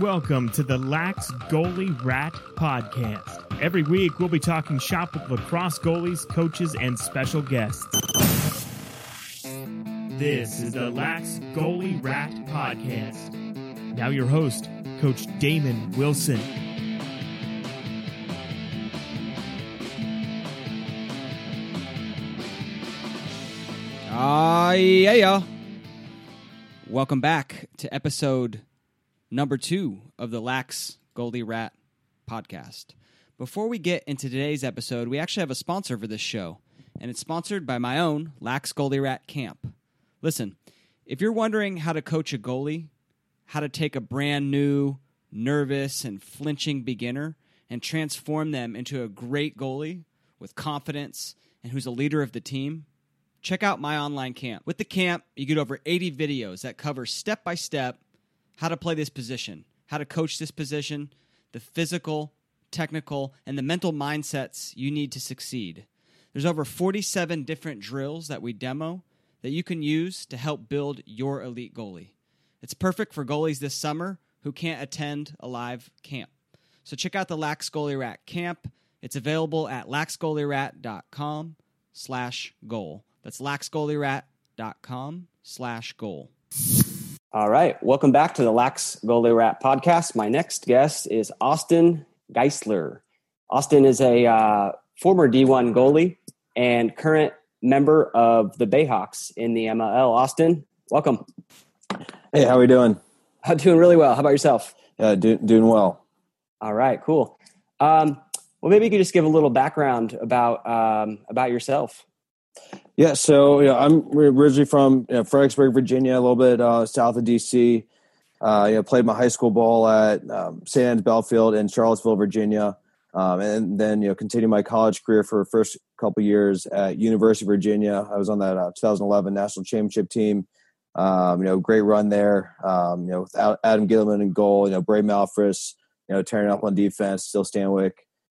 Welcome to the Lax Goalie Rat Podcast. Every week, we'll be talking shop with lacrosse goalies, coaches, and special guests. This is the Lax Goalie Rat Podcast. Now, your host, Coach Damon Wilson. Ah, yeah, yeah. Welcome back to episode number two of the Lax Goalie Rat podcast. Before we get into today's episode, we actually have a sponsor for this show, and it's sponsored by my own Lax Goalie Rat Camp. Listen, if you're wondering how to coach a goalie, how to take a brand new, nervous, and flinching beginner and transform them into a great goalie with confidence and who's a leader of the team, check out my online camp. With the camp, you get over 80 videos that cover step by step how to play this position, how to coach this position, the physical, technical, and the mental mindsets you need to succeed. There's over 47 different drills that we demo that you can use to help build your elite goalie. It's perfect for goalies this summer who can't attend a live camp. So check out the Lax Goalie Rat camp. It's available at laxgoalierat.com slash goal. That's laxgoalierat.com slash goal. All right. Welcome back to the Lax Goalie Rat podcast. My next guest is Austin Geisler. Austin is a uh, former D1 goalie and current member of the Bayhawks in the MLL. Austin, welcome. Hey, how are we doing? I'm doing really well. How about yourself? Yeah, do, doing well. All right, cool. Um, well, maybe you could just give a little background about um, about yourself. Yeah, so know, I'm originally from you know, Fredericksburg, Virginia, a little bit uh, south of DC. Uh, you know, played my high school ball at um, Belfield in Charlottesville, Virginia, um, and then you know continued my college career for the first couple years at University of Virginia. I was on that uh, 2011 national championship team. Um, you know, great run there. Um, you know, with Adam Ghitelman in goal. You know, Bray Malphrus. You know, turning up on defense. Steele Stanwick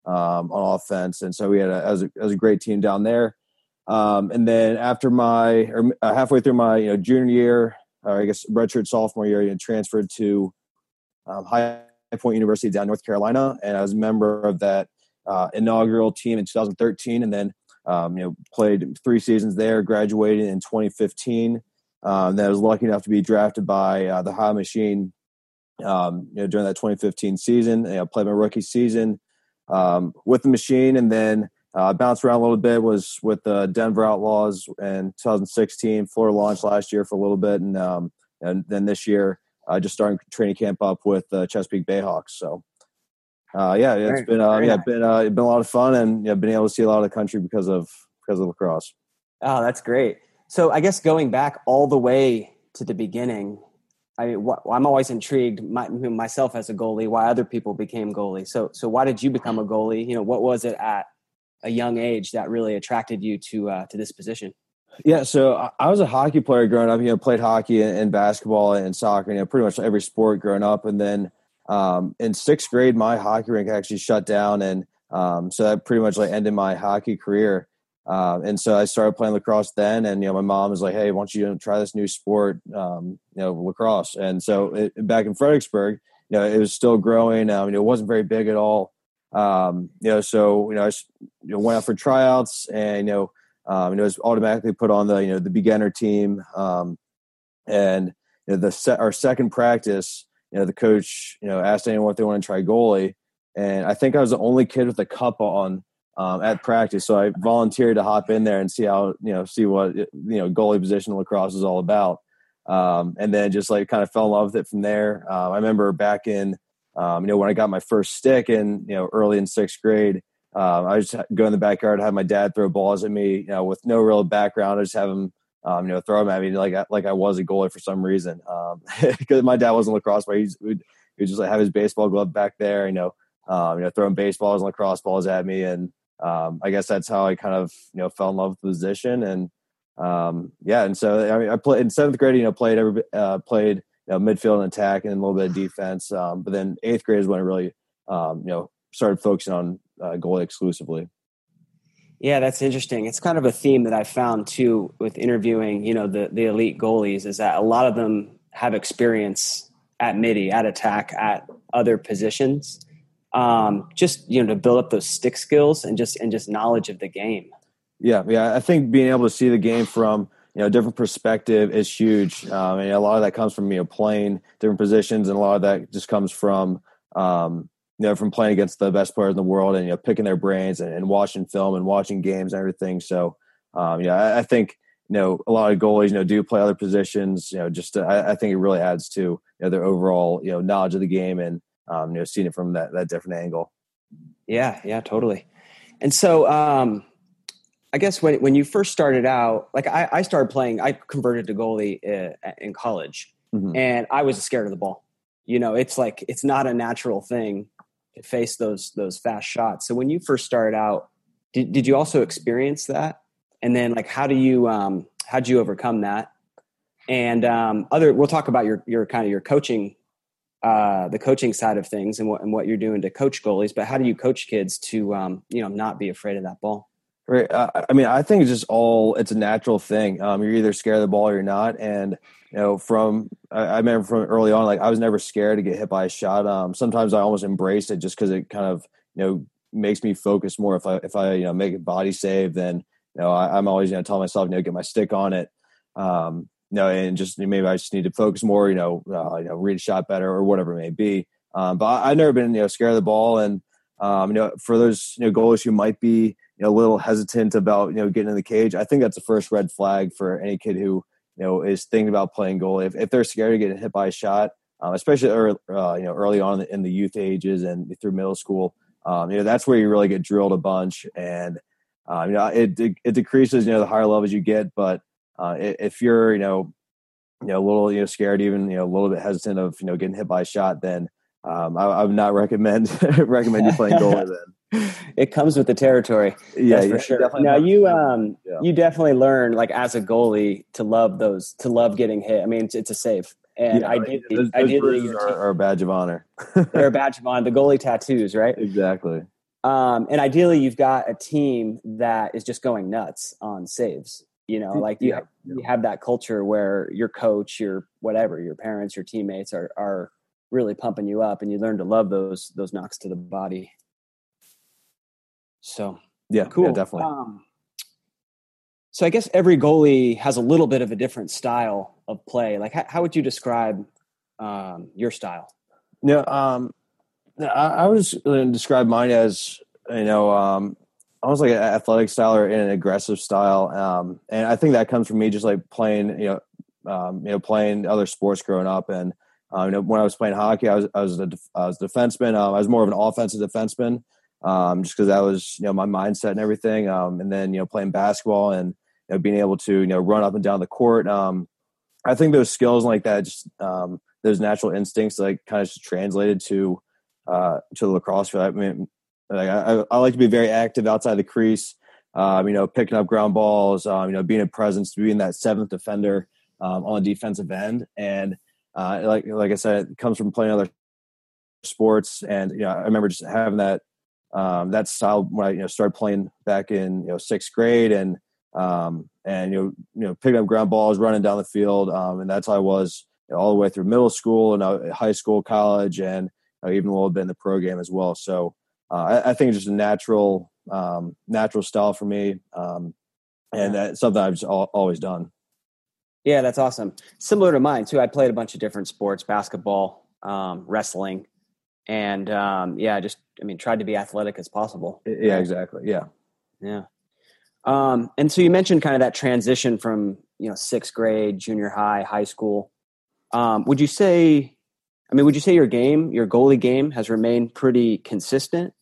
um, on offense, and so we had a, as a, as a great team down there. Um, and then after my or uh, halfway through my you know junior year, or I guess redshirt sophomore year, you know, transferred to um, High Point University down North Carolina, and I was a member of that uh, inaugural team in 2013, and then um, you know played three seasons there. Graduated in 2015. Um, then I was lucky enough to be drafted by uh, the Ohio Machine. Um, you know, during that 2015 season, you know, played my rookie season um, with the Machine, and then uh, bounced around a little bit. Was with the Denver Outlaws in 2016. Florida Launch last year for a little bit, and um, and then this year uh, just starting training camp up with the Chesapeake Bayhawks. So. Uh, yeah, it's Very- been uh, yeah, nice. been uh, it's been a lot of fun, and yeah, been able to see a lot of the country because of because of lacrosse. Oh, that's great. So I guess going back all the way to the beginning, I wh- I'm always intrigued my, myself as a goalie why other people became goalie. So so why did you become a goalie? You know, what was it at a young age that really attracted you to uh, to this position? Yeah, so I- was a hockey player growing up. You know, played hockey and, basketball and soccer. You know, pretty much every sport growing up. And then um, in sixth grade, my hockey rink actually shut down, and um, so that pretty much like ended my hockey career. Um, and so I started playing lacrosse then. And you know, my mom was like, "Hey, why don't you try this new sport? Um, you know, lacrosse." And so it, back in Fredericksburg, you know, it was still growing. Um, it wasn't very big at all. Um, you know, so you know, I you know, went out for tryouts, and you know. Um, you know, was automatically put on the you know the beginner team, um, and you know, the se- our second practice, you know, the coach you know asked anyone if they want to try goalie, and I think I was the only kid with a cup on um, at practice, so I volunteered to hop in there and see how you know see what you know goalie position lacrosse is all about, um, and then just like kind of fell in love with it from there. Um, I remember back in um, you know when I got my first stick in you know early in sixth grade. Um, I just go in the backyard, have my dad throw balls at me, you know, with no real background. I just have him, um, you know, throw them at me like like I was a goalie for some reason. Because my dad wasn't lacrosse player, he'd, he'd just like have his baseball glove back there, you know, um, you know, throwing baseballs and lacrosse balls at me, and um, I guess that's how I kind of you know fell in love with the position, and um, yeah, and so I mean, I played in seventh grade, you know, played every uh, played know, midfield and attack and a little bit of defense, um, but then eighth grade is when I really um, you know started focusing on uh, goalie exclusively. Yeah, that's interesting. It's kind of a theme that I found too with interviewing, you know, the the elite goalies is that a lot of them have experience at midi, at attack, at other positions. Um, just you know to build up those stick skills and just and just knowledge of the game. Yeah, yeah. I think being able to see the game from you know different perspective is huge. Um, and a lot of that comes from you know playing different positions, and a lot of that just comes from um, you know from playing against the best players in the world, and you know picking their brains and, and watching film and watching games and everything. So um, yeah, I, I, think you know a lot of goalies you know do play other positions. You know, just to, I, I, think it really adds to you know, their overall you know knowledge of the game and um, you know seeing it from that that different angle. Yeah, yeah, totally. And so um, I guess when when you first started out, like I, I started playing, I converted to goalie uh, in college, mm-hmm. and I was scared of the ball. You know, it's like it's not a natural thing to face those those fast shots. So when you first started out, did did you also experience that? And then like how do you um how did you overcome that? And um other we'll talk about your your kind of your coaching uh, the coaching side of things and what and what you're doing to coach goalies, but how do you coach kids to um, you know not be afraid of that ball? Right. Uh, I mean, I think it's just all it's a natural thing. Um, you're either scared of the ball or you're not. And you know, from I, I, remember from early on, like I was never scared to get hit by a shot. Um, sometimes I almost embraced it just because it kind of you know makes me focus more. If I if I you know make a body save, then you know I, am always you know tell myself you know get my stick on it. Um, you know, and just maybe I just need to focus more. You know, uh, you know, read a shot better or whatever it may be. Um, but I, have never been you know scared of the ball, and um, you know, for those you know goalies who might be you know, a little hesitant about you know getting in the cage, I think that's the first red flag for any kid who you know is thinking about playing goalie. If, if they're scared of getting hit by a shot, um, especially early, uh, you know early on in the, youth ages and through middle school, um, you know that's where you really get drilled a bunch, and um, you know it, it, it decreases you know the higher levels you get, but uh, if you're you know you know a little you know scared, even you know a little bit hesitant of you know getting hit by a shot, then um, I, I, would not recommend recommend you playing goalie then it comes with the territory. Yeah, for sure. Now you um yeah. you definitely learn like as a goalie to love those to love getting hit. I mean it's, it's a save. And yeah, ideally, those, those ideally are, are, a badge of honor. they're a badge of honor. The goalie tattoos, right? Exactly. Um, and ideally, you've got a team that is just going nuts on saves. You know, like you, yeah. have, you have that culture where your coach, your whatever, your parents, your teammates are are really pumping you up, and you learn to love those those knocks to the body. So yeah, cool, yeah, definitely. Um, so I guess every goalie has a little bit of a different style of play. Like, how, how would you describe um, your style? Yeah, um, I, I was going to describe mine as you know um, almost like an athletic style or in an aggressive style, um, and I think that comes from me just like playing you know um, you know playing other sports growing up and. Uh, you know, when I was playing hockey, I was I was a, I was a defenseman. Um, I was more of an offensive defenseman um, just because that was you know my mindset and everything. Um, and then you know playing basketball and you know, being able to you know run up and down the court. Um, I think those skills like that, just um, those natural instincts, like kind of just translated to uh, to the lacrosse field. I mean, like I, I like to be very active outside the crease. You know, picking up ground balls. You know, being a presence, being that seventh defender on the defensive end, and uh, like like I said, it comes from playing other sports. And you know, I remember just having that um, that style when I you know started playing back in you know sixth grade and um, and you know you know picking up ground balls, running down the field, um, and that's how I was you know, all the way through middle school and uh, high school, college, and uh, even a little bit in the pro game as well. So uh, I, I, think it's just a natural um, natural style for me, um, and that's something I've just always done. Yeah, that's awesome. Similar to mine too. I played a bunch of different sports: basketball, um, wrestling, and um, yeah, just I mean, tried to be athletic as possible. Yeah, exactly. Yeah, yeah. Um, and so you mentioned kind of that transition from you know sixth grade, junior high, high school. Um, would you say? I mean, would you say your game, your goalie game, has remained pretty consistent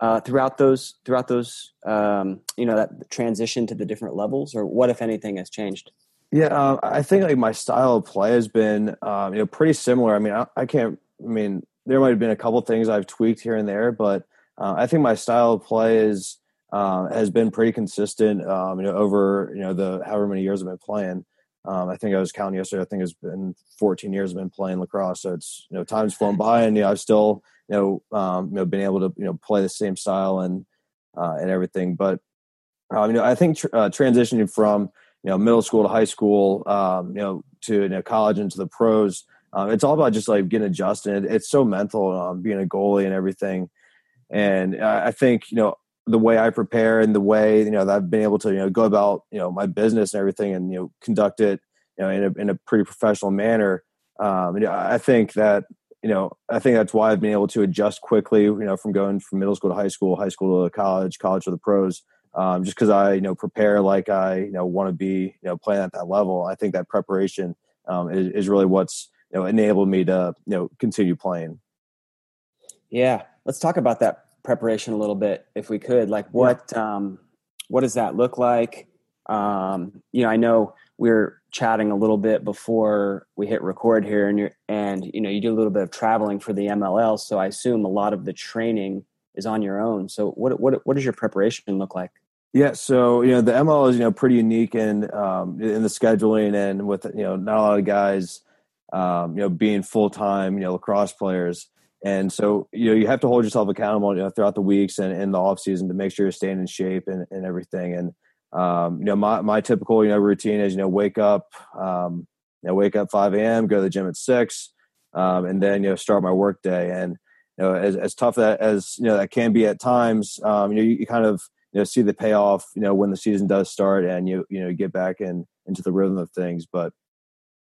uh, throughout those throughout those um, you know that transition to the different levels, or what if anything has changed? Yeah, uh, I think like my style of play has been um, you know pretty similar. I mean, I, I can't. I mean, there might have been a couple things I've tweaked here and there, but uh, I think my style of play is uh, has been pretty consistent. Um, you know, over you know the however many years I've been playing. Um, I think I was counting yesterday. I think it's been 14 years I've been playing lacrosse. So it's you know time's flown by, and you know I've still you know um, you know been able to you know play the same style and uh, and everything. But um, you know I think tr- uh, transitioning from you know middle school to high school, um, you know to you know, college into the pros um, it's all about just like getting adjusted. It's so mental um, being a goalie and everything. And I think you know the way I prepare and the way you know that I've been able to you know go about you know my business and everything and you know conduct it you know in a, in a pretty professional manner. Um, you know, I think that you know I think that's why I've been able to adjust quickly. You know, from going from middle school to high school, high school to college, college to the pros. Um, just because I you know prepare like I you know want to be you know playing at that level. I think that preparation um, is, is really what's you know enabled me to you know continue playing. Yeah, let's talk about that preparation a little bit, if we could. Like, what yeah. um, what does that look like? Um, you know, I know we are chatting a little bit before we hit record here, and you and you know, you do a little bit of traveling for the MLL, so I assume a lot of the training is on your own. So, what what what does your preparation look like? Yeah, so you know the MLL is you know pretty unique in um, in the scheduling and with you know not a lot of guys um, you know being full time you know lacrosse players. And so, you know, you have to hold yourself accountable you know, throughout the weeks and in the off season to make sure you're staying in shape and, and everything. And, um, you know, my, my typical, you know, routine is, you know, wake up, um, you know, wake up 5 a.m., go to the gym at six, um, and then, you know, start my work day. And, you know, as, as tough that as, you know, that can be at times, um, you know, you, you kind of, you know, see the payoff, you know, when the season does start and you, you know, get back in, into the rhythm of things. But,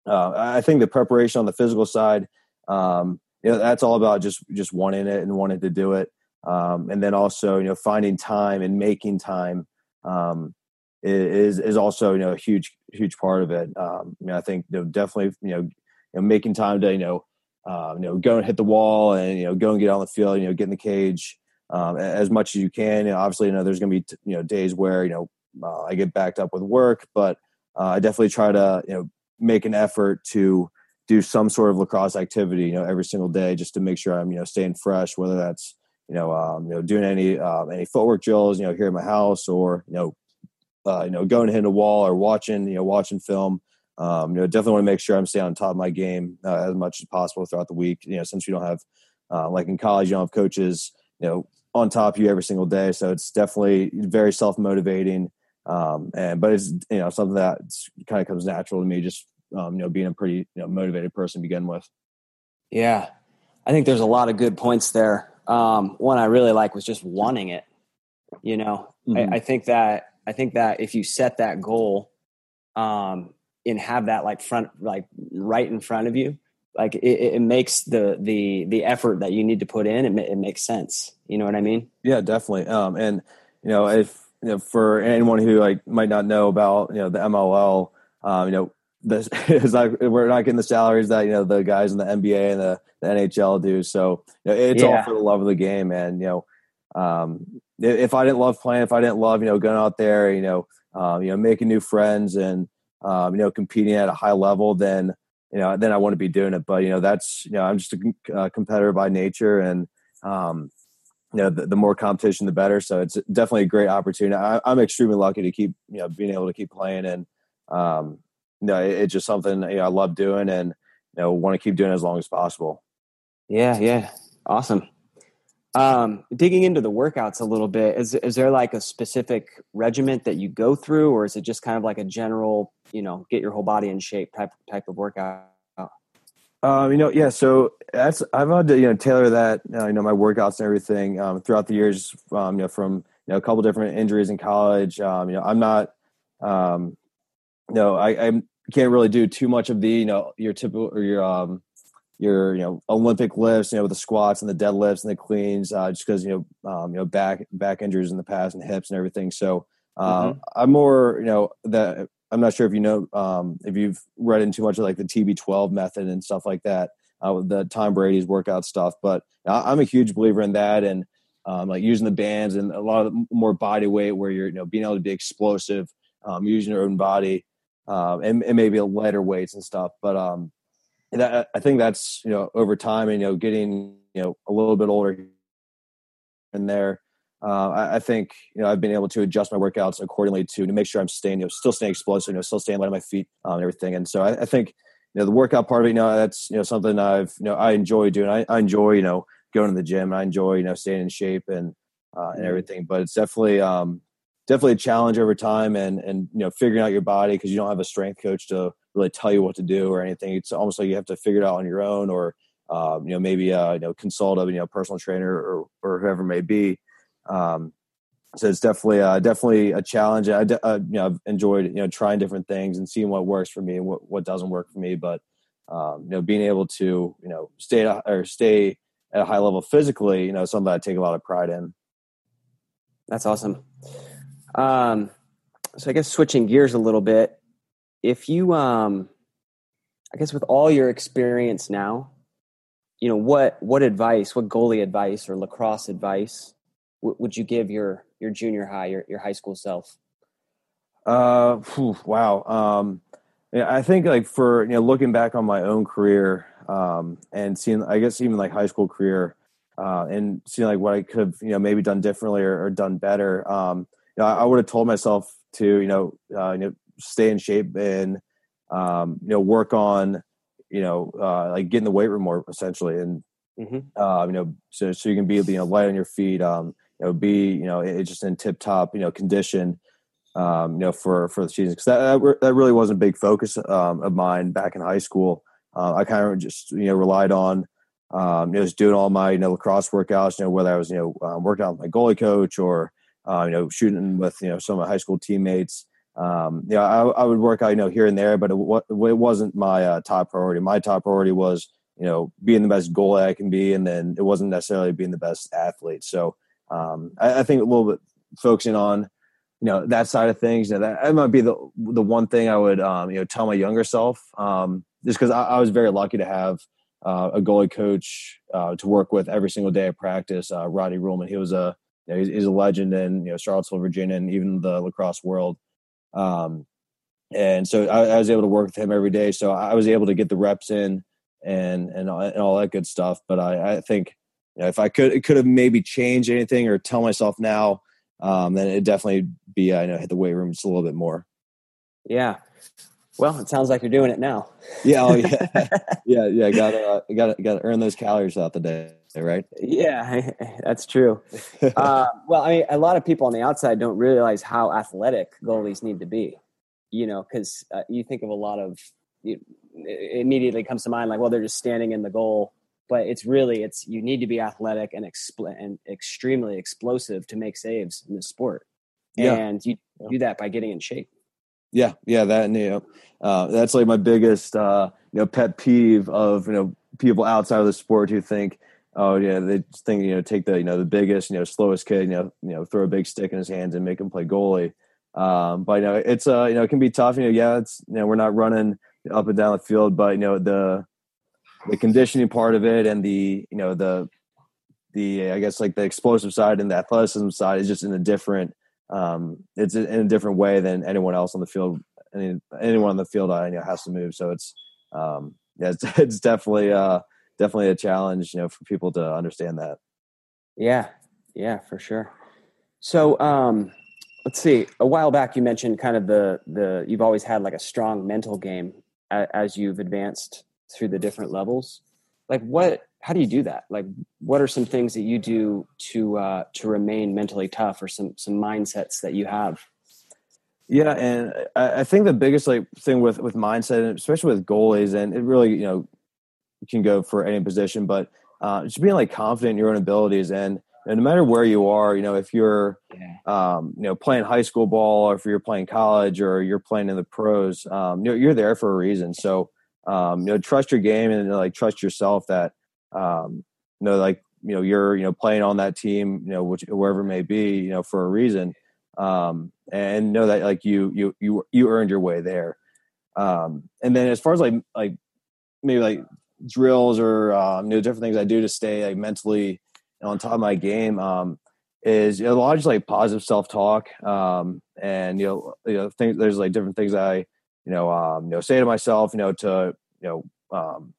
uh, I think the preparation on the physical side, um, you know, that's all about just just wanting it and wanting to do it. Um, and then also, you know, finding time and making time um, is is also you know a huge huge part of it. Um, I mean, I think you know, definitely you know, you know making time to you know uh, you know go and hit the wall and you know go and get on the field, you know, get in the cage um, as much as you can. You know, obviously, you know, there's going to be you know days where you know uh, I get backed up with work, but uh, I definitely try to you know make an effort to do some sort of lacrosse activity, you know, every single day just to make sure I'm, you know, staying fresh, whether that's, you know, um, you know, doing any, um, any footwork drills, you know, here at my house or, you know, uh, you know, going to hit a wall or watching, you know, watching film. Um, you know, definitely want to make sure I'm staying on top of my game uh, as much as possible throughout the week. You know, since we don't have, uh, like in college, you don't have coaches, you know, on top of you every single day. So it's definitely very self motivating. Um, and, but it's, you know, something that kind of comes natural to me just um, you know, being a pretty you know, motivated person to begin with. Yeah, I think there's a lot of good points there. Um, one I really like was just wanting it. You know, mm-hmm. I, I, think that I think that if you set that goal, um, and have that like front, like right in front of you, like it, it makes the the the effort that you need to put in, it, it makes sense. You know what I mean? Yeah, definitely. Um, and you know, if you know, for anyone who like might not know about you know the MLL, um, you know, this is like we're not getting the salaries that you know the guys in the NBA and the, the NHL do. So you know, it's yeah. all for the love of the game, and you know, um, if I didn't love playing, if I didn't love you know going out there, you know, um, you know, making new friends and um, you know competing at a high level, then you know, then I wouldn't be doing it. But you know, that's you know, I'm just a uh, competitor by nature, and um, you know, the, the, more competition, the better. So it's definitely a great opportunity. I, am extremely lucky to keep you know being able to keep playing and um, no, it's just something you know, I love doing and you know want to keep doing as long as possible. Yeah, yeah, awesome. Um, digging into the workouts a little bit, is is there like a specific regiment that you go through, or is it just kind of like a general, you know, get your whole body in shape type type of workout? Um, you know, yeah. So that's I've had to you know tailor that uh, you know my workouts and everything um, throughout the years. Um, you know, from you know a couple different injuries in college. Um, you know, I'm not um, no, I, I can't really do too much of the you know your typical or your um your you know Olympic lifts, you know, with the squats and the deadlifts and the cleans, uh, just because you know um, you know back back injuries in the past and hips and everything. So uh, mm-hmm. I'm more you know that I'm not sure if you know um, if you've read into much of like the TB12 method and stuff like that, uh, the Tom Brady's workout stuff. But I'm a huge believer in that and um, like using the bands and a lot of more body weight where you're you know being able to be explosive, um, using your own body um, and, and, maybe lighter weights and stuff. But um, that, I think that's you know over time and you know getting you know a little bit older in there. Uh, I, I, think you know I've been able to adjust my workouts accordingly to to make sure I'm staying you know still staying explosive, you know still staying light on my feet um, and everything. And so I, I, think you know the workout part of it, you know that's you know something I've you know I enjoy doing. I, I enjoy you know going to the gym. I enjoy you know staying in shape and uh, and mm-hmm. everything. But it's definitely um, definitely a challenge over time and and you know figuring out your body because you don't have a strength coach to really tell you what to do or anything. It's almost like you have to figure it out on your own, or um, you know maybe uh, you know consult a you know personal trainer or or whoever may be. Um, so it's definitely uh, definitely a challenge. I uh, you know I've enjoyed you know trying different things and seeing what works for me and what what doesn't work for me, but um, you know being able to you know stay at a, or stay at a high level physically, you know, something I take a lot of pride in. That's awesome. Um, so I guess switching gears a little bit, if you, um, I guess with all your experience now, you know what what advice, what goalie advice or lacrosse advice w- would you give your your junior high, your your high school self? Uh, whew, wow. Um, yeah, I think like for you know looking back on my own career um, and seeing, I guess even like high school career, uh, and seeing like what I could have you know maybe done differently or, or done better. Um, you know, I, I would have told myself to you know uh, you know stay in shape and um, you know work on you know uh, like getting the weight room more essentially and mm-hmm. uh, you know so so you can be you know light on your feet um, you know be you know it, just in tip top you know condition um, you know for for the season because that, that, that really wasn't a big focus um, of mine back in high school. Uh, I kind of just you know relied on um, you know just doing all my you know lacrosse workouts. You know whether I was you know um, working out with my goalie coach or uh, you know, shooting with you know some of my high school teammates. Um, you know, I, I would work out you know here and there, but it, it wasn't my uh, top priority. My top priority was you know being the best goalie I can be, and then it wasn't necessarily being the best athlete. So um, I, I, think a little bit focusing on you know that side of things. You know, that, that might be the the one thing I would um, you know tell my younger self, um, just because I, I, was very lucky to have uh, a goalie coach uh, to work with every single day of practice. Uh, Rodney Rulman, he was a you know, he's, he's, a legend in you know Charlottesville, Virginia, and even the lacrosse world. Um, and so I, I, was able to work with him every day. So I was able to get the reps in and and, and all that good stuff. But I, I think you know, if I could, it could have maybe changed anything or tell myself now, um, then it definitely be I know hit the weight room just a little bit more. Yeah. Well, it sounds like you're doing it now. yeah, oh yeah, yeah, yeah. Got to uh, got to got to earn those calories throughout the day right? Yeah, that's true. uh, well, I mean, a lot of people on the outside don't realize how athletic goalies need to be. You know, because uh, you think of a lot of you, immediately comes to mind like, well, they're just standing in the goal, but it's really it's you need to be athletic and expl- and extremely explosive to make saves in the sport, yeah. and you yeah. do that by getting in shape. Yeah, yeah, that you know, uh, that's like my biggest uh, you know pet peeve of you know people outside of the sport who think oh yeah, they think you know take the you know the biggest you know slowest kid you know you know throw a big stick in his hands and make him play goalie. Um, but you know it's uh you know it can be tough. You know yeah it's you know we're not running up and down the field, but you know the the conditioning part of it and the you know the the I guess like the explosive side and the athleticism side is just in a different um it's in a different way than anyone else on the field. Any, anyone on the field I uh, you know has to move. So it's um yeah it's, it's definitely uh definitely a challenge, you know, for people to understand that. Yeah, yeah, for sure. So, um, let's see. A while back, you mentioned kind of the the you've always had like a strong mental game as you've advanced through the different levels. Like, what? How do you do that? Like, what are some things that you do to uh, to remain mentally tough, or some some mindsets that you have? Yeah, and I think the biggest like thing with with mindset, especially with goalies, and it really you know can go for any position, but uh, just being like confident in your own abilities and, and no matter where you are, you know, if you're, um, you know, playing high school ball or if you're playing college or you're playing in the pros, um, you know, you're there for a reason. So, um, you know, trust your game and like trust yourself that, um, you know, like, you know, you're, you know, playing on that team, you know, which, wherever it may be, you know, for a reason. Um, and know that like you, you, you, you earned your way there. Um, and then as far as like, like maybe like drills or um, you know different things I do to stay like mentally on top of my game um, is you know, a lot of just like positive self talk um, and you know you know things there's like different things I you know um, you know say to myself you know to you know um,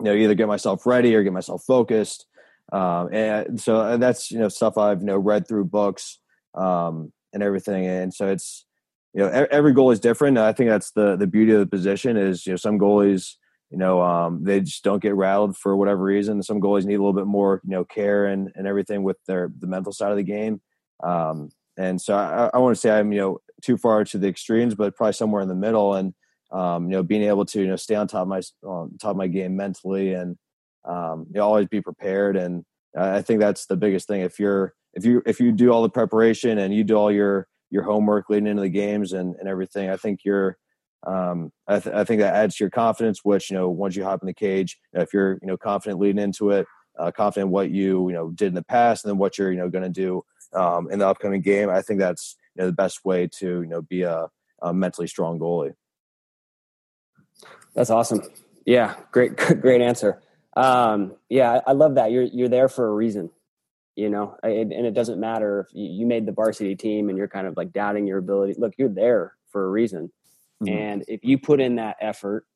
you know either get myself ready or get myself focused um, and so that's you know stuff I've you know read through books um, and everything and so it's you know every goal is different I think that's the the beauty of the position is you know some goalies you know, um, they just don't get rattled for whatever reason. Some goalies need a little bit more, you know, care and, and everything with their the mental side of the game. Um, and so I, I want to say I'm, you know, too far to the extremes, but probably somewhere in the middle. And um, you know, being able to you know stay on top of my top of my game mentally and um, you know, always be prepared. And I think that's the biggest thing. If you're if you if you do all the preparation and you do all your your homework leading into the games and, and everything, I think you're um, I, th- I think that adds to your confidence. Which you know, once you hop in the cage, you know, if you're you know confident leading into it, uh, confident what you you know did in the past, and then what you're you know going to do um, in the upcoming game, I think that's you know the best way to you know be a, a mentally strong goalie. That's awesome. Yeah, great, great answer. Um, yeah, I love that. You're you're there for a reason, you know, and it doesn't matter if you made the varsity team and you're kind of like doubting your ability. Look, you're there for a reason, mm-hmm. and if you put in that effort,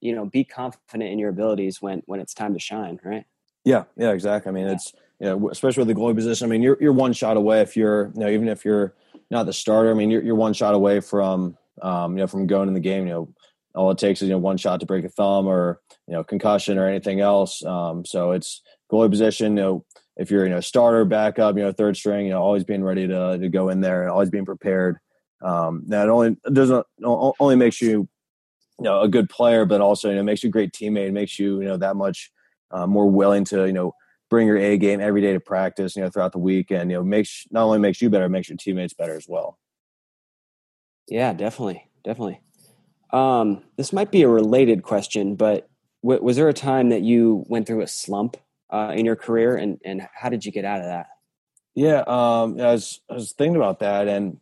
you know, be confident in your abilities when when it's time to shine. Right? Yeah, yeah, exactly. I mean, yeah. it's you know, especially with the goalie position. I mean, you're you're one shot away if you're you know even if you're not the starter. I mean, you're you're one shot away from um, you know from going in the game. You know, all it takes is you know one shot to break a thumb or you know concussion or anything else. Um, so it's goalie position. You know, if you're you know starter, backup, you know third string, you know always being ready to to go in there and always being prepared. Um, that only doesn't only makes you you know a good player, but also you know makes you a great teammate. Makes you you know that much uh, more willing to you know bring your A game every day to practice. You know throughout the week, and you know makes not only makes you better, makes your teammates better as well. Yeah, definitely, definitely. Um, this might be a related question, but w- was there a time that you went through a slump uh, in your career, and and how did you get out of that? Yeah, um, I was I was thinking about that, and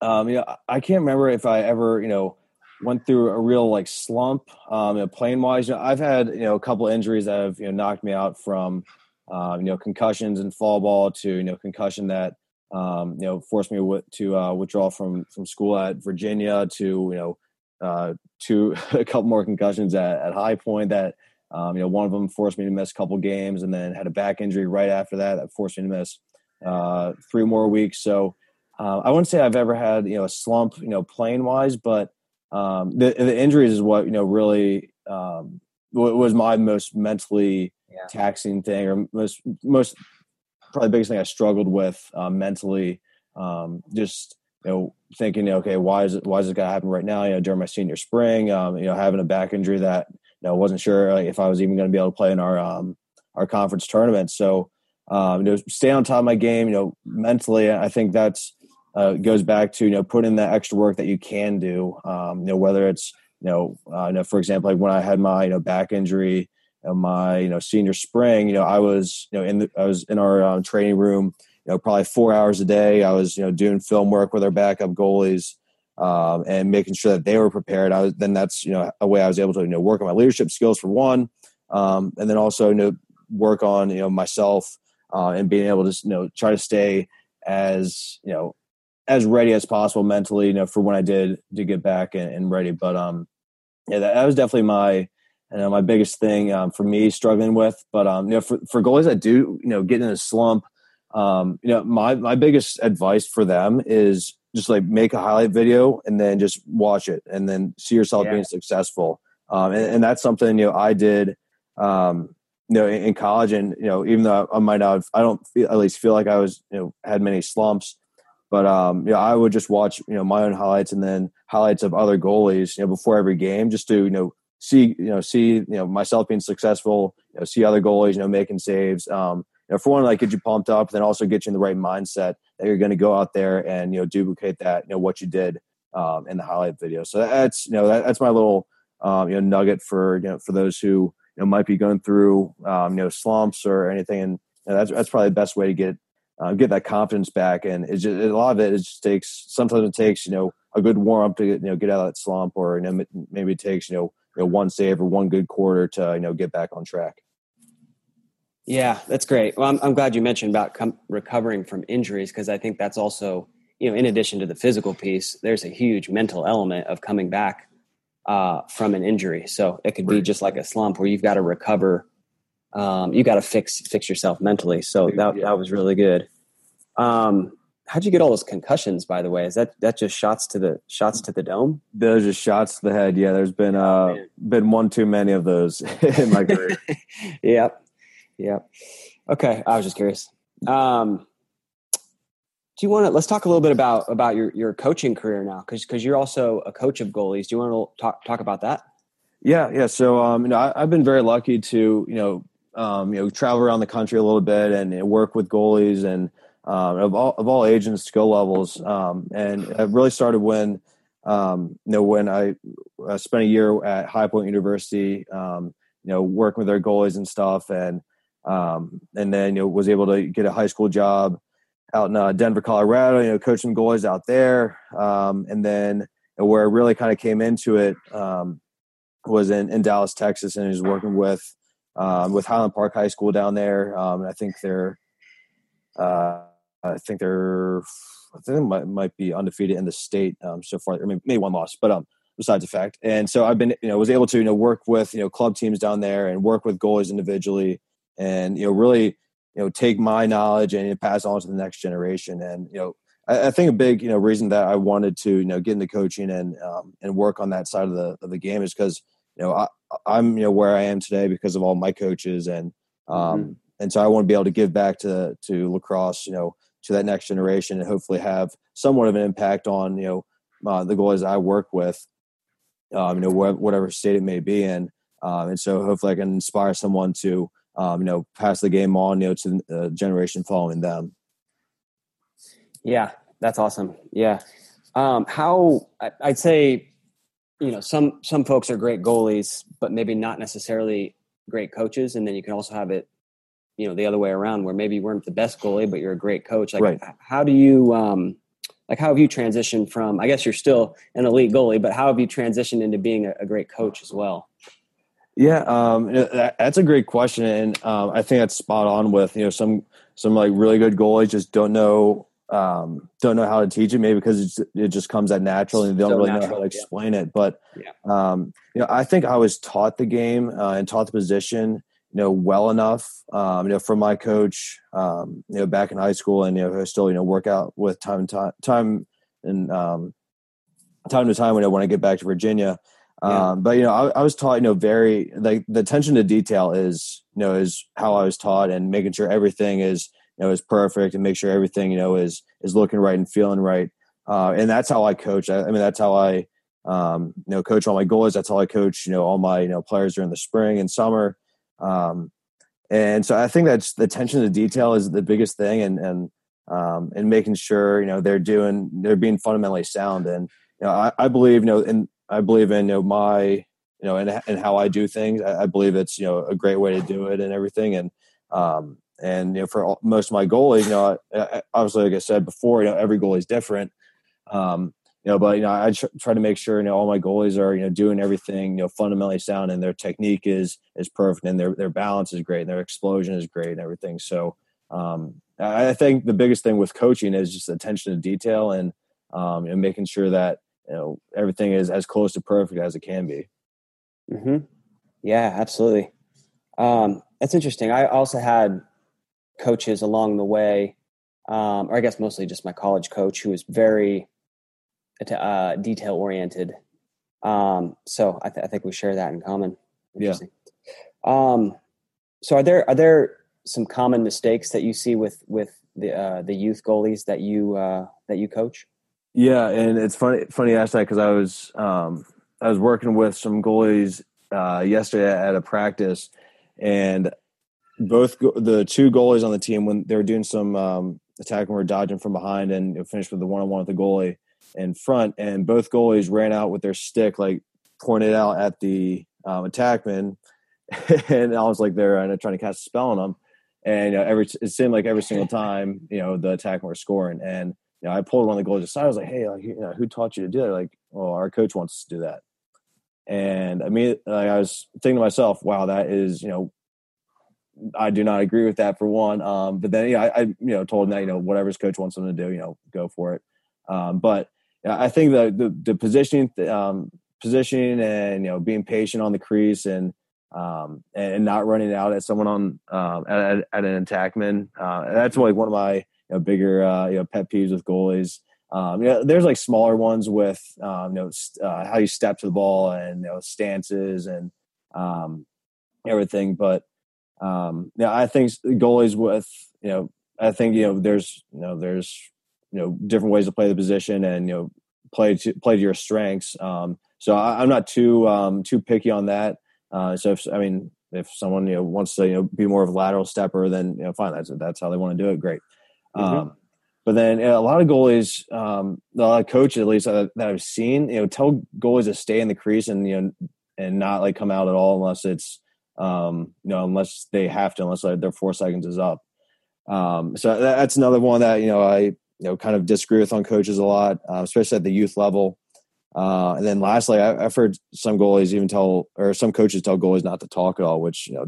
um, you know, I can't remember if I ever you know went through a real like slump. Um, you know, playing wise, you know, I've had you know a couple injuries that have you know knocked me out from um, you know concussions and fall ball to you know concussion that um, you know forced me to uh, withdraw from from school at Virginia to you know uh, to a couple more concussions at, at High Point that um, you know one of them forced me to miss a couple games and then had a back injury right after that that forced me to miss uh, three more weeks so uh, I wouldn't say I've ever had you know a slump you know playing wise but um, the, the injuries is what you know really um, was my most mentally yeah. taxing thing or most most probably the biggest thing I struggled with uh, mentally um, just you know, thinking, okay, why is it, why is going to happen right now? You know, during my senior spring, um, you know, having a back injury that, you know, wasn't sure like, if I was even going to be able to play in our, um, our conference tournament. So, um, you know, stay on top of my game, you know, mentally, I think that's, uh, goes back to, you know, put in the extra work that you can do, um, you know, whether it's, you know, uh, you know, for example, like when I had my, you know, back injury, And my, you know, senior spring, you know, I was, you know, in the, I was in our um, training room, you know, probably four hours a day. I was, you know, doing film work with our backup goalies um, and making sure that they were prepared. I was, then that's, you know, a way I was able to, you know, work on my leadership skills for one. Um, and then also, you know, work on, you know, myself uh, and being able to, you know, try to stay as, you know, as ready as possible mentally, you know, for when I did to get back and, and ready. But, um, yeah, that, that was definitely my, you know, my biggest thing um, for me struggling with. But um, you know, for, for goalies that do, you know, get in a slump, um, you know, my my biggest advice for them is just like make a highlight video and then just watch it and then see yourself yeah. being successful. Um, and, and, that's something you know I did. Um, you know, in, in, college, and you know, even though I might not, have, I don't feel, at least feel like I was, you know, had many slumps. But um, you know, I would just watch, you know, my own highlights and then highlights of other goalies, you know, before every game, just to you know see, you know, see, you know, myself being successful, you know, see other goalies, you know, making saves. Um, know, for one, like get you pumped up, then also get you in the right mindset that you're going to go out there and you know duplicate that, you know, what you did um, in the highlight video. So that's you know that, that's my little um, you know nugget for you know for those who you know might be going through um, you know slumps or anything, and you know, that's that's probably the best way to get uh, get that confidence back. And it's just, a lot of it, it just takes sometimes it takes you know a good warm up to get, you know get out of that slump, or you know maybe it takes you know you know one save or one good quarter to you know get back on track. Yeah, that's great. Well, I'm, I'm glad you mentioned about com- recovering from injuries because I think that's also, you know, in addition to the physical piece, there's a huge mental element of coming back uh, from an injury. So it could be just like a slump where you've got to recover. Um, you got to fix fix yourself mentally. So that that was really good. Um, how'd you get all those concussions? By the way, is that that just shots to the shots to the dome? Those are just shots to the head. Yeah, there's been uh, oh, been one too many of those in my career. yep. Yeah. Okay. I was just curious. Um, Do you want to let's talk a little bit about about your your coaching career now because because you're also a coach of goalies. Do you want to talk talk about that? Yeah, yeah. So um, you know, I, have been very lucky to you know um, you know travel around the country a little bit and, work with goalies and um, of all of all age and skill levels. Um, and it really started when um, you know when I, I spent a year at High Point University, um, you know, working with their goalies and stuff, and um, and then you know was able to get a high school job out in uh, Denver, Colorado. You know, coaching goalies out there, um, and then where I really kind of came into it um, was in, in Dallas, Texas, and was working with um, with Highland Park High School down there. Um, and I think they're uh, I think they're I think they might, might be undefeated in the state um, so far. I mean, maybe one loss, but um, besides the fact. And so I've been, you know, was able to, you know, work with, you know, club teams down there and work with goalies individually and, you know, really, you know, take my knowledge and pass on to the next generation. And, you know, I, I, think a big, you know, reason that I wanted to, you know, get into coaching and, um, and work on that side of the, of the game is because, you know, I, I'm, you know, where I am today because of all my coaches and, um, mm-hmm. and so I want to be able to give back to, to lacrosse, you know, to that next generation and hopefully have somewhat of an impact on, you know, uh, the goalies I work with um, you know, wh- whatever state it may be in. Um, and so hopefully I can inspire someone to, um, you know, pass the game on, you know, to the generation following them. Yeah, that's awesome. Yeah. Um, how I'd say, you know, some, some folks are great goalies, but maybe not necessarily great coaches. And then you can also have it, you know, the other way around where maybe you weren't the best goalie, but you're a great coach. Like, right. how do you, um, like how have you transitioned from i guess you're still an elite goalie but how have you transitioned into being a, a great coach as well yeah um, that's a great question and um, i think that's spot on with you know some some like really good goalies just don't know um, don't know how to teach it maybe because it just comes that natural and they don't so really natural, know how to explain yeah. it but yeah. um, you know i think i was taught the game uh, and taught the position you know well enough um, you know from my coach um, you know back in high school and you know I still you know work out with time and time time and um, time to time when I when I get back to Virginia. Yeah. Um, but you know I, I, was taught you know very like the attention to detail is you know is how I was taught and making sure everything is you know is perfect and make sure everything you know is is looking right and feeling right. Uh, and that's how I coach. I, I mean that's how I um, you know coach all my goals. That's how I coach you know all my you know players during the spring and summer. Um, and so I think that's the attention to detail is the biggest thing, and and um, and making sure you know they're doing they're being fundamentally sound. And you know, I, I believe you know, and I believe in you know my you know and and how I do things. I, I, believe it's you know a great way to do it and everything. And um, and you know for all, most of my goalies, you know, I, obviously like I said before, you know every goalie is different. Um, you know, but you know, I tr- try to make sure you know all my goalies are you know doing everything you know fundamentally sound, and their technique is is perfect, and their their balance is great, and their explosion is great, and everything. So um, I think the biggest thing with coaching is just attention to detail and um, and making sure that you know everything is as close to perfect as it can be. Hmm. Yeah, absolutely. Um, that's interesting. I also had coaches along the way, um, or I guess mostly just my college coach, who was very uh, detail oriented. Um, so I, th- I, think we share that in common. Yeah. Um, so are there are there some common mistakes that you see with with the uh, the youth goalies that you uh, that you coach? Yeah, and it's funny funny ask that because I was um, I was working with some goalies uh, yesterday at a practice, and both go- the two goalies on the team when they were doing some um, attacking, were dodging from behind and finished with the one on one with the goalie in front, and both goalies ran out with their stick, like pointed out at the um, attackman, and I was like they're uh, trying to cast a spell on them, and you know, every it seemed like every single time you know the attackman were scoring, and you know I pulled one of the goalies aside. I was like, hey, like, you know, who taught you to do that? Like, well, our coach wants us to do that, and I mean, like, I was thinking to myself, wow, that is you know I do not agree with that for one. Um, but then, yeah, I, I, you know, told him that, you know, whatever his coach wants him to do, you know, go for it. Um, but I think the the, the positioning um, positioning and you know being patient on the crease and um, and not running out at someone on um, at, at, an attackman. Uh, that's like one of my you know, bigger uh, you know pet peeves with goalies. Um, you know, there's like smaller ones with um, you know uh, how you step to the ball and you know stances and um, everything. But um, yeah, I think goalies with you know I think you know there's you know there's you know different ways to play the position and you know play to play to your strengths. Um, so I, am not too um, too picky on that. Uh, so if, I mean, if someone you know wants to you know be more of a lateral stepper, then you know fine. That's that's how they want to do it. Great. Mm-hmm. Um, but then you know, a lot of goalies, um, a lot of coaches at least uh, that I've seen, you know, tell goalies to stay in the crease and you know and not like come out at all unless it's um, you know unless they have to unless like, their four seconds is up. Um, so that's another one that you know I you know kind of disagree with on coaches a lot, uh, especially at the youth level. Uh, and then lastly, I, have heard some goalies even tell, or some coaches tell goalies not to talk at all, which you know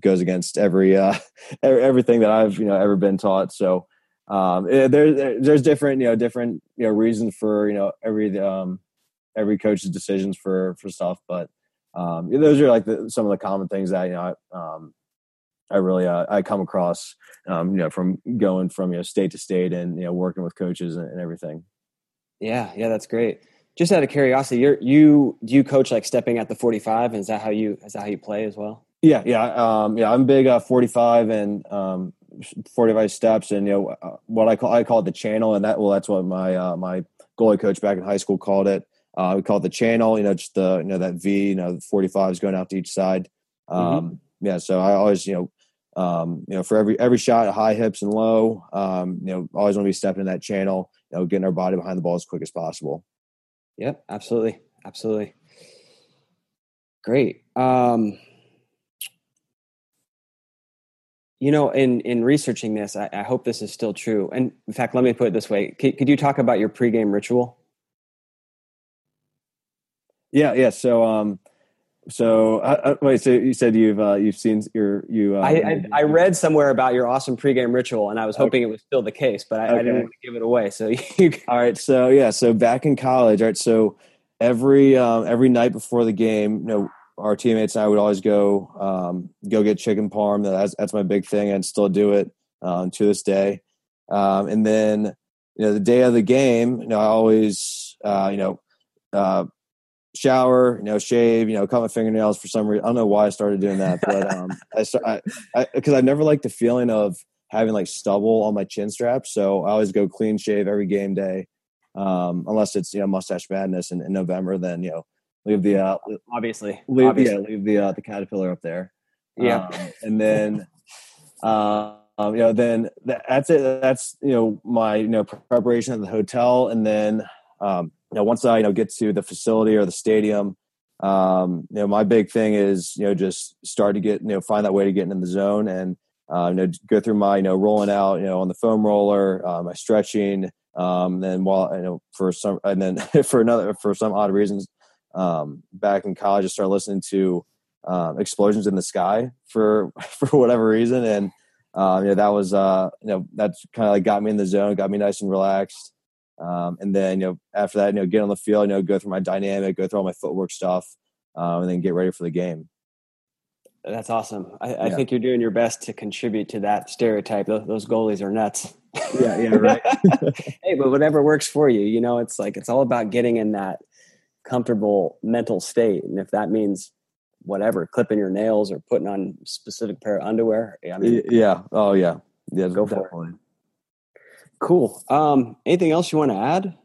goes against every uh, everything that I've you know ever been taught. So um, there, there's different you know different you know reasons for you know every um, every coach's decisions for for stuff, but um, those are like the, some of the common things that you know I, um, I really uh, I come across um, you know from going from you know state to state and you know working with coaches and, and everything. Yeah, yeah, that's great just out of curiosity, you're you do you coach like stepping at the 45 and is that how you is that how you play as well? Yeah, yeah, um, yeah. I'm big uh, 45 and um, 45 steps, and you know uh, what I call I call it the channel, and that well, that's what my uh, my goalie coach back in high school called it. Uh, we call it the channel. You know, just the you know that V. You know, 45 is going out to each side. Um, mm-hmm. Yeah, so I always you know um, you know, for every every shot, high hips and low, um, you know, always want to be stepping in that channel, you know, getting our body behind the ball as quick as possible. Yep, absolutely, absolutely. Great. Um, you know, in in researching this, I, I, hope this is still true. And in fact, let me put it this way: could, could you talk about your pregame ritual? Yeah, yeah. So, um, so uh, uh, wait. So you said you've uh, you've seen your you. Uh, I, I, I read somewhere about your awesome pregame ritual, and I was hoping okay. it was still the case, but I, okay. I didn't want to give it away. So you. all right. So yeah. So back in college, all right. So every um, every night before the game, you know, our teammates and I would always go um, go get chicken parm. That's that's my big thing, and still do it um, to this day. Um, and then you know the day of the game, you know, I always uh, you know uh, shower, you know, shave, you know, cut my fingernails for some reason. I don't know why I started doing that, but um, I because I, I, I never liked the feeling of having like stubble on my chin strap. So I always go clean shave every game day, um, unless it's you know mustache madness in, in November. Then you know leave the uh, obviously leave, obviously. yeah leave the uh, the caterpillar up there. Yeah, um, and then. Um, you know, then that's it. That's you know my you know preparation at the hotel, and then um, you know, once I, you know, get to the facility or the stadium, um, you know, my big thing is, you know, just start to get, you know, find that way to get in the zone and, uh, you know, go through my, you know, rolling out, you know, on the foam roller, uh, my stretching, um, then while, you know, for some, and then for another, for some odd reasons, um, back in college, I started listening to, um, explosions in the sky for, for whatever reason. And, um, you know, that was, uh, you know, that's kind of like got me in the zone, got me nice and relaxed. Um, and then, you know, after that, you know, get on the field, you know, go through my dynamic, go through all my footwork stuff, um, and then get ready for the game. That's awesome. I, I think you're doing your best to contribute to that stereotype. Those, those goalies are nuts. Yeah, yeah, right. hey, but whatever works for you, you know, it's like it's all about getting in that comfortable mental state, and if that means whatever, clipping your nails or putting on specific pair of underwear, I mean, yeah, oh yeah, yeah, go definitely. for it. Cool. Um, anything else you want to add?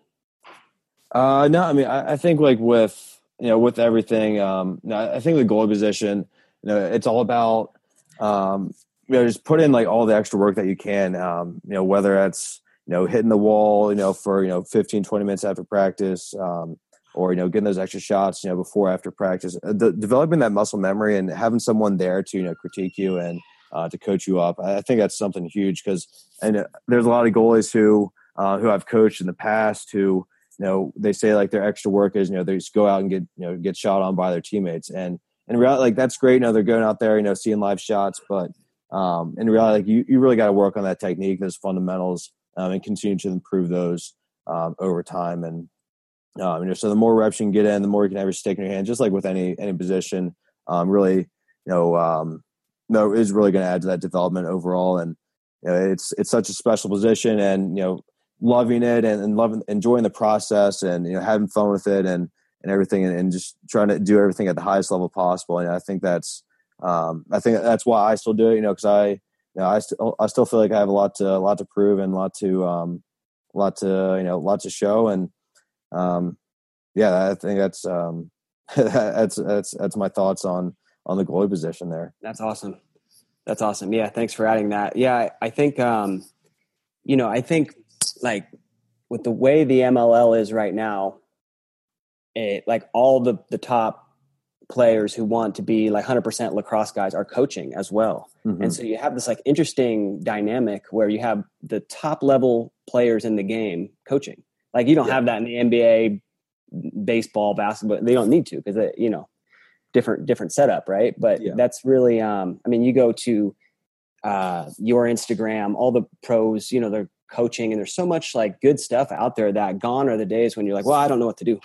Uh, no, I mean, I, I, think like with you know with everything, um, no, I think the goal position, you know, it's all about um, you know just put in like all the extra work that you can. Um, you know, whether that's, you know hitting the wall, you know, for you know 15, 20 minutes after practice, um, or you know getting those extra shots, you know, before after practice. Uh, the, developing that muscle memory and having someone there to you know critique you and uh, to coach you up. I think that's something huge because and uh, there's a lot of goalies who uh, who I've coached in the past who you know they say like their extra work is you know they just go out and get you know get shot on by their teammates and in reality like that's great. You know they're going out there you know seeing live shots, but um, in reality like you you really got to work on that technique, those fundamentals, um, and continue to improve those um, over time and. Um, you know, so the more reps you can get in, the more you can have your stick in your hand, just like with any any position. Um, really, you know, um, no is really going to add to that development overall. And you know, it's it's such a special position, and you know, loving it and, and loving enjoying the process, and you know, having fun with it, and and everything, and, and just trying to do everything at the highest level possible. And I think that's um, I think that's why I still do it. You know, because I you know I still I still feel like I have a lot to a lot to prove and a lot to um, a lot to you know, lots to show, and um, yeah, I think that's um, that's that's that's my thoughts on on the goalie position there. That's awesome. That's awesome. Yeah, thanks for adding that. Yeah, I, I think um, you know, I think like with the way the MLL is right now, it like all the the top players who want to be like 100% lacrosse guys are coaching as well. Mm-hmm. And so you have this like interesting dynamic where you have the top level players in the game coaching. Like you don't yeah. have that in the NBA, baseball, basketball. They don't need to because you know different different setup, right? But yeah. that's really um I mean you go to uh your Instagram, all the pros, you know, they're coaching and there's so much like good stuff out there that gone are the days when you're like, well, I don't know what to do.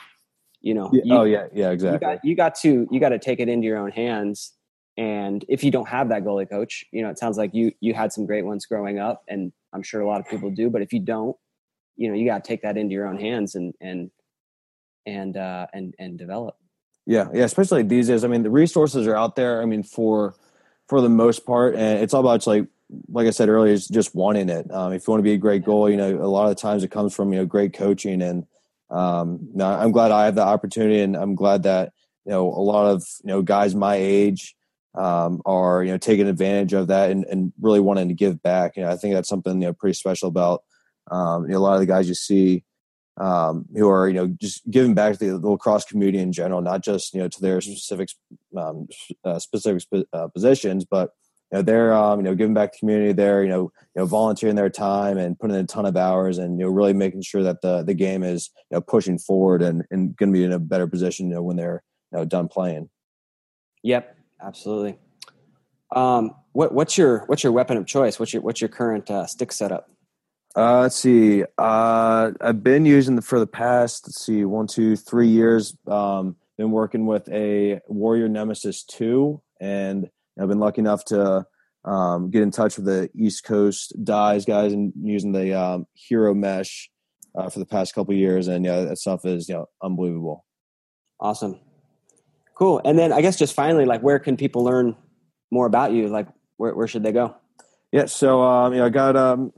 You know. Yeah. You, oh yeah, yeah, exactly. You got, you got to you got to take it into your own hands. And if you don't have that goalie coach, you know, it sounds like you you had some great ones growing up, and I'm sure a lot of people do. But if you don't, you know, you got to take that into your own hands and and and uh, and and develop. Yeah, yeah, especially these days. I mean, the resources are out there. I mean, for for the most part, and it's all about like like I said earlier, is just wanting it. Um, if you want to be a great goal, you know, a lot of times it comes from you know great coaching, and um, no, I'm glad I have the opportunity, and I'm glad that you know a lot of you know guys my age um, are you know taking advantage of that and, and really wanting to give back. You know, I think that's something you know pretty special about um, you know, a lot of the guys you see um, who are you know just giving back to the, lacrosse community in general, not just you know to their specific um, uh, specific uh, positions, but you know they're um, you know giving back to the community. They're you know you know volunteering their time and putting in a ton of hours, and you know really making sure that the the game is you know pushing forward and and going to be in a better position you know when they're you know done playing. Yep, absolutely. Um, what, what's your what's your weapon of choice? What's your what's your current uh, stick setup? Uh, let's see. Uh, I've been using the, for the past, let's see, one, two, three years. Um, been working with a Warrior Nemesis 2, and I've been lucky enough to um, get in touch with the East Coast Dyes guys and using the um, Hero Mesh uh, for the past couple years. And yeah, that stuff is you know unbelievable. Awesome, cool. And then I guess just finally, like, where can people learn more about you? Like, where where should they go? Yeah, so um, you know, I got um,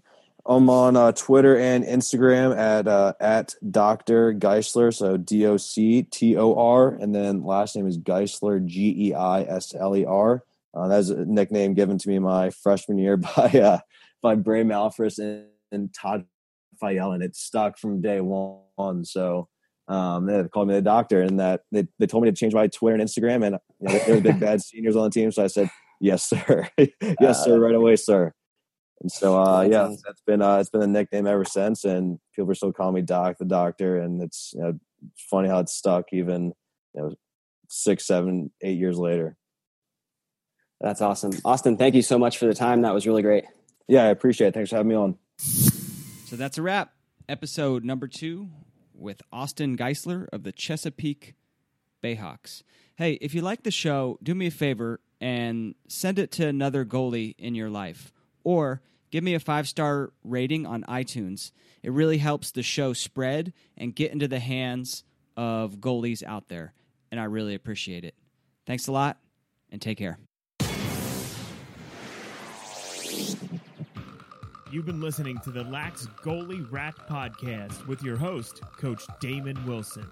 I'm on uh, Twitter and Instagram at uh, at Doctor Geisler, so D O C T O R, and then last name is Geisler, G E I S L E R. Uh, that's a nickname given to me my freshman year by uh, by Bray Malphrus and, and Todd Fayel, and it stuck from day one. So um, they called me the doctor, and that they, they told me to change my Twitter and Instagram, and you know, they were big bad seniors on the team, so I said, "Yes, sir, yes, sir, right away, sir." And so, uh, yeah, awesome. that's been uh, it's been a nickname ever since, and people are still calling me Doc, the Doctor, and it's you know, funny how it's stuck even you know six, seven, eight years later. That's awesome, Austin. Thank you so much for the time. That was really great. Yeah, I appreciate it. Thanks for having me on. So that's a wrap. Episode number two with Austin Geisler of the Chesapeake Bayhawks. Hey, if you like the show, do me a favor and send it to another goalie in your life or give me a five star rating on iTunes. It really helps the show spread and get into the hands of goalies out there. And I really appreciate it. Thanks a lot and take care. You've been listening to the Lax Goalie Rat Podcast with your host, Coach Damon Wilson.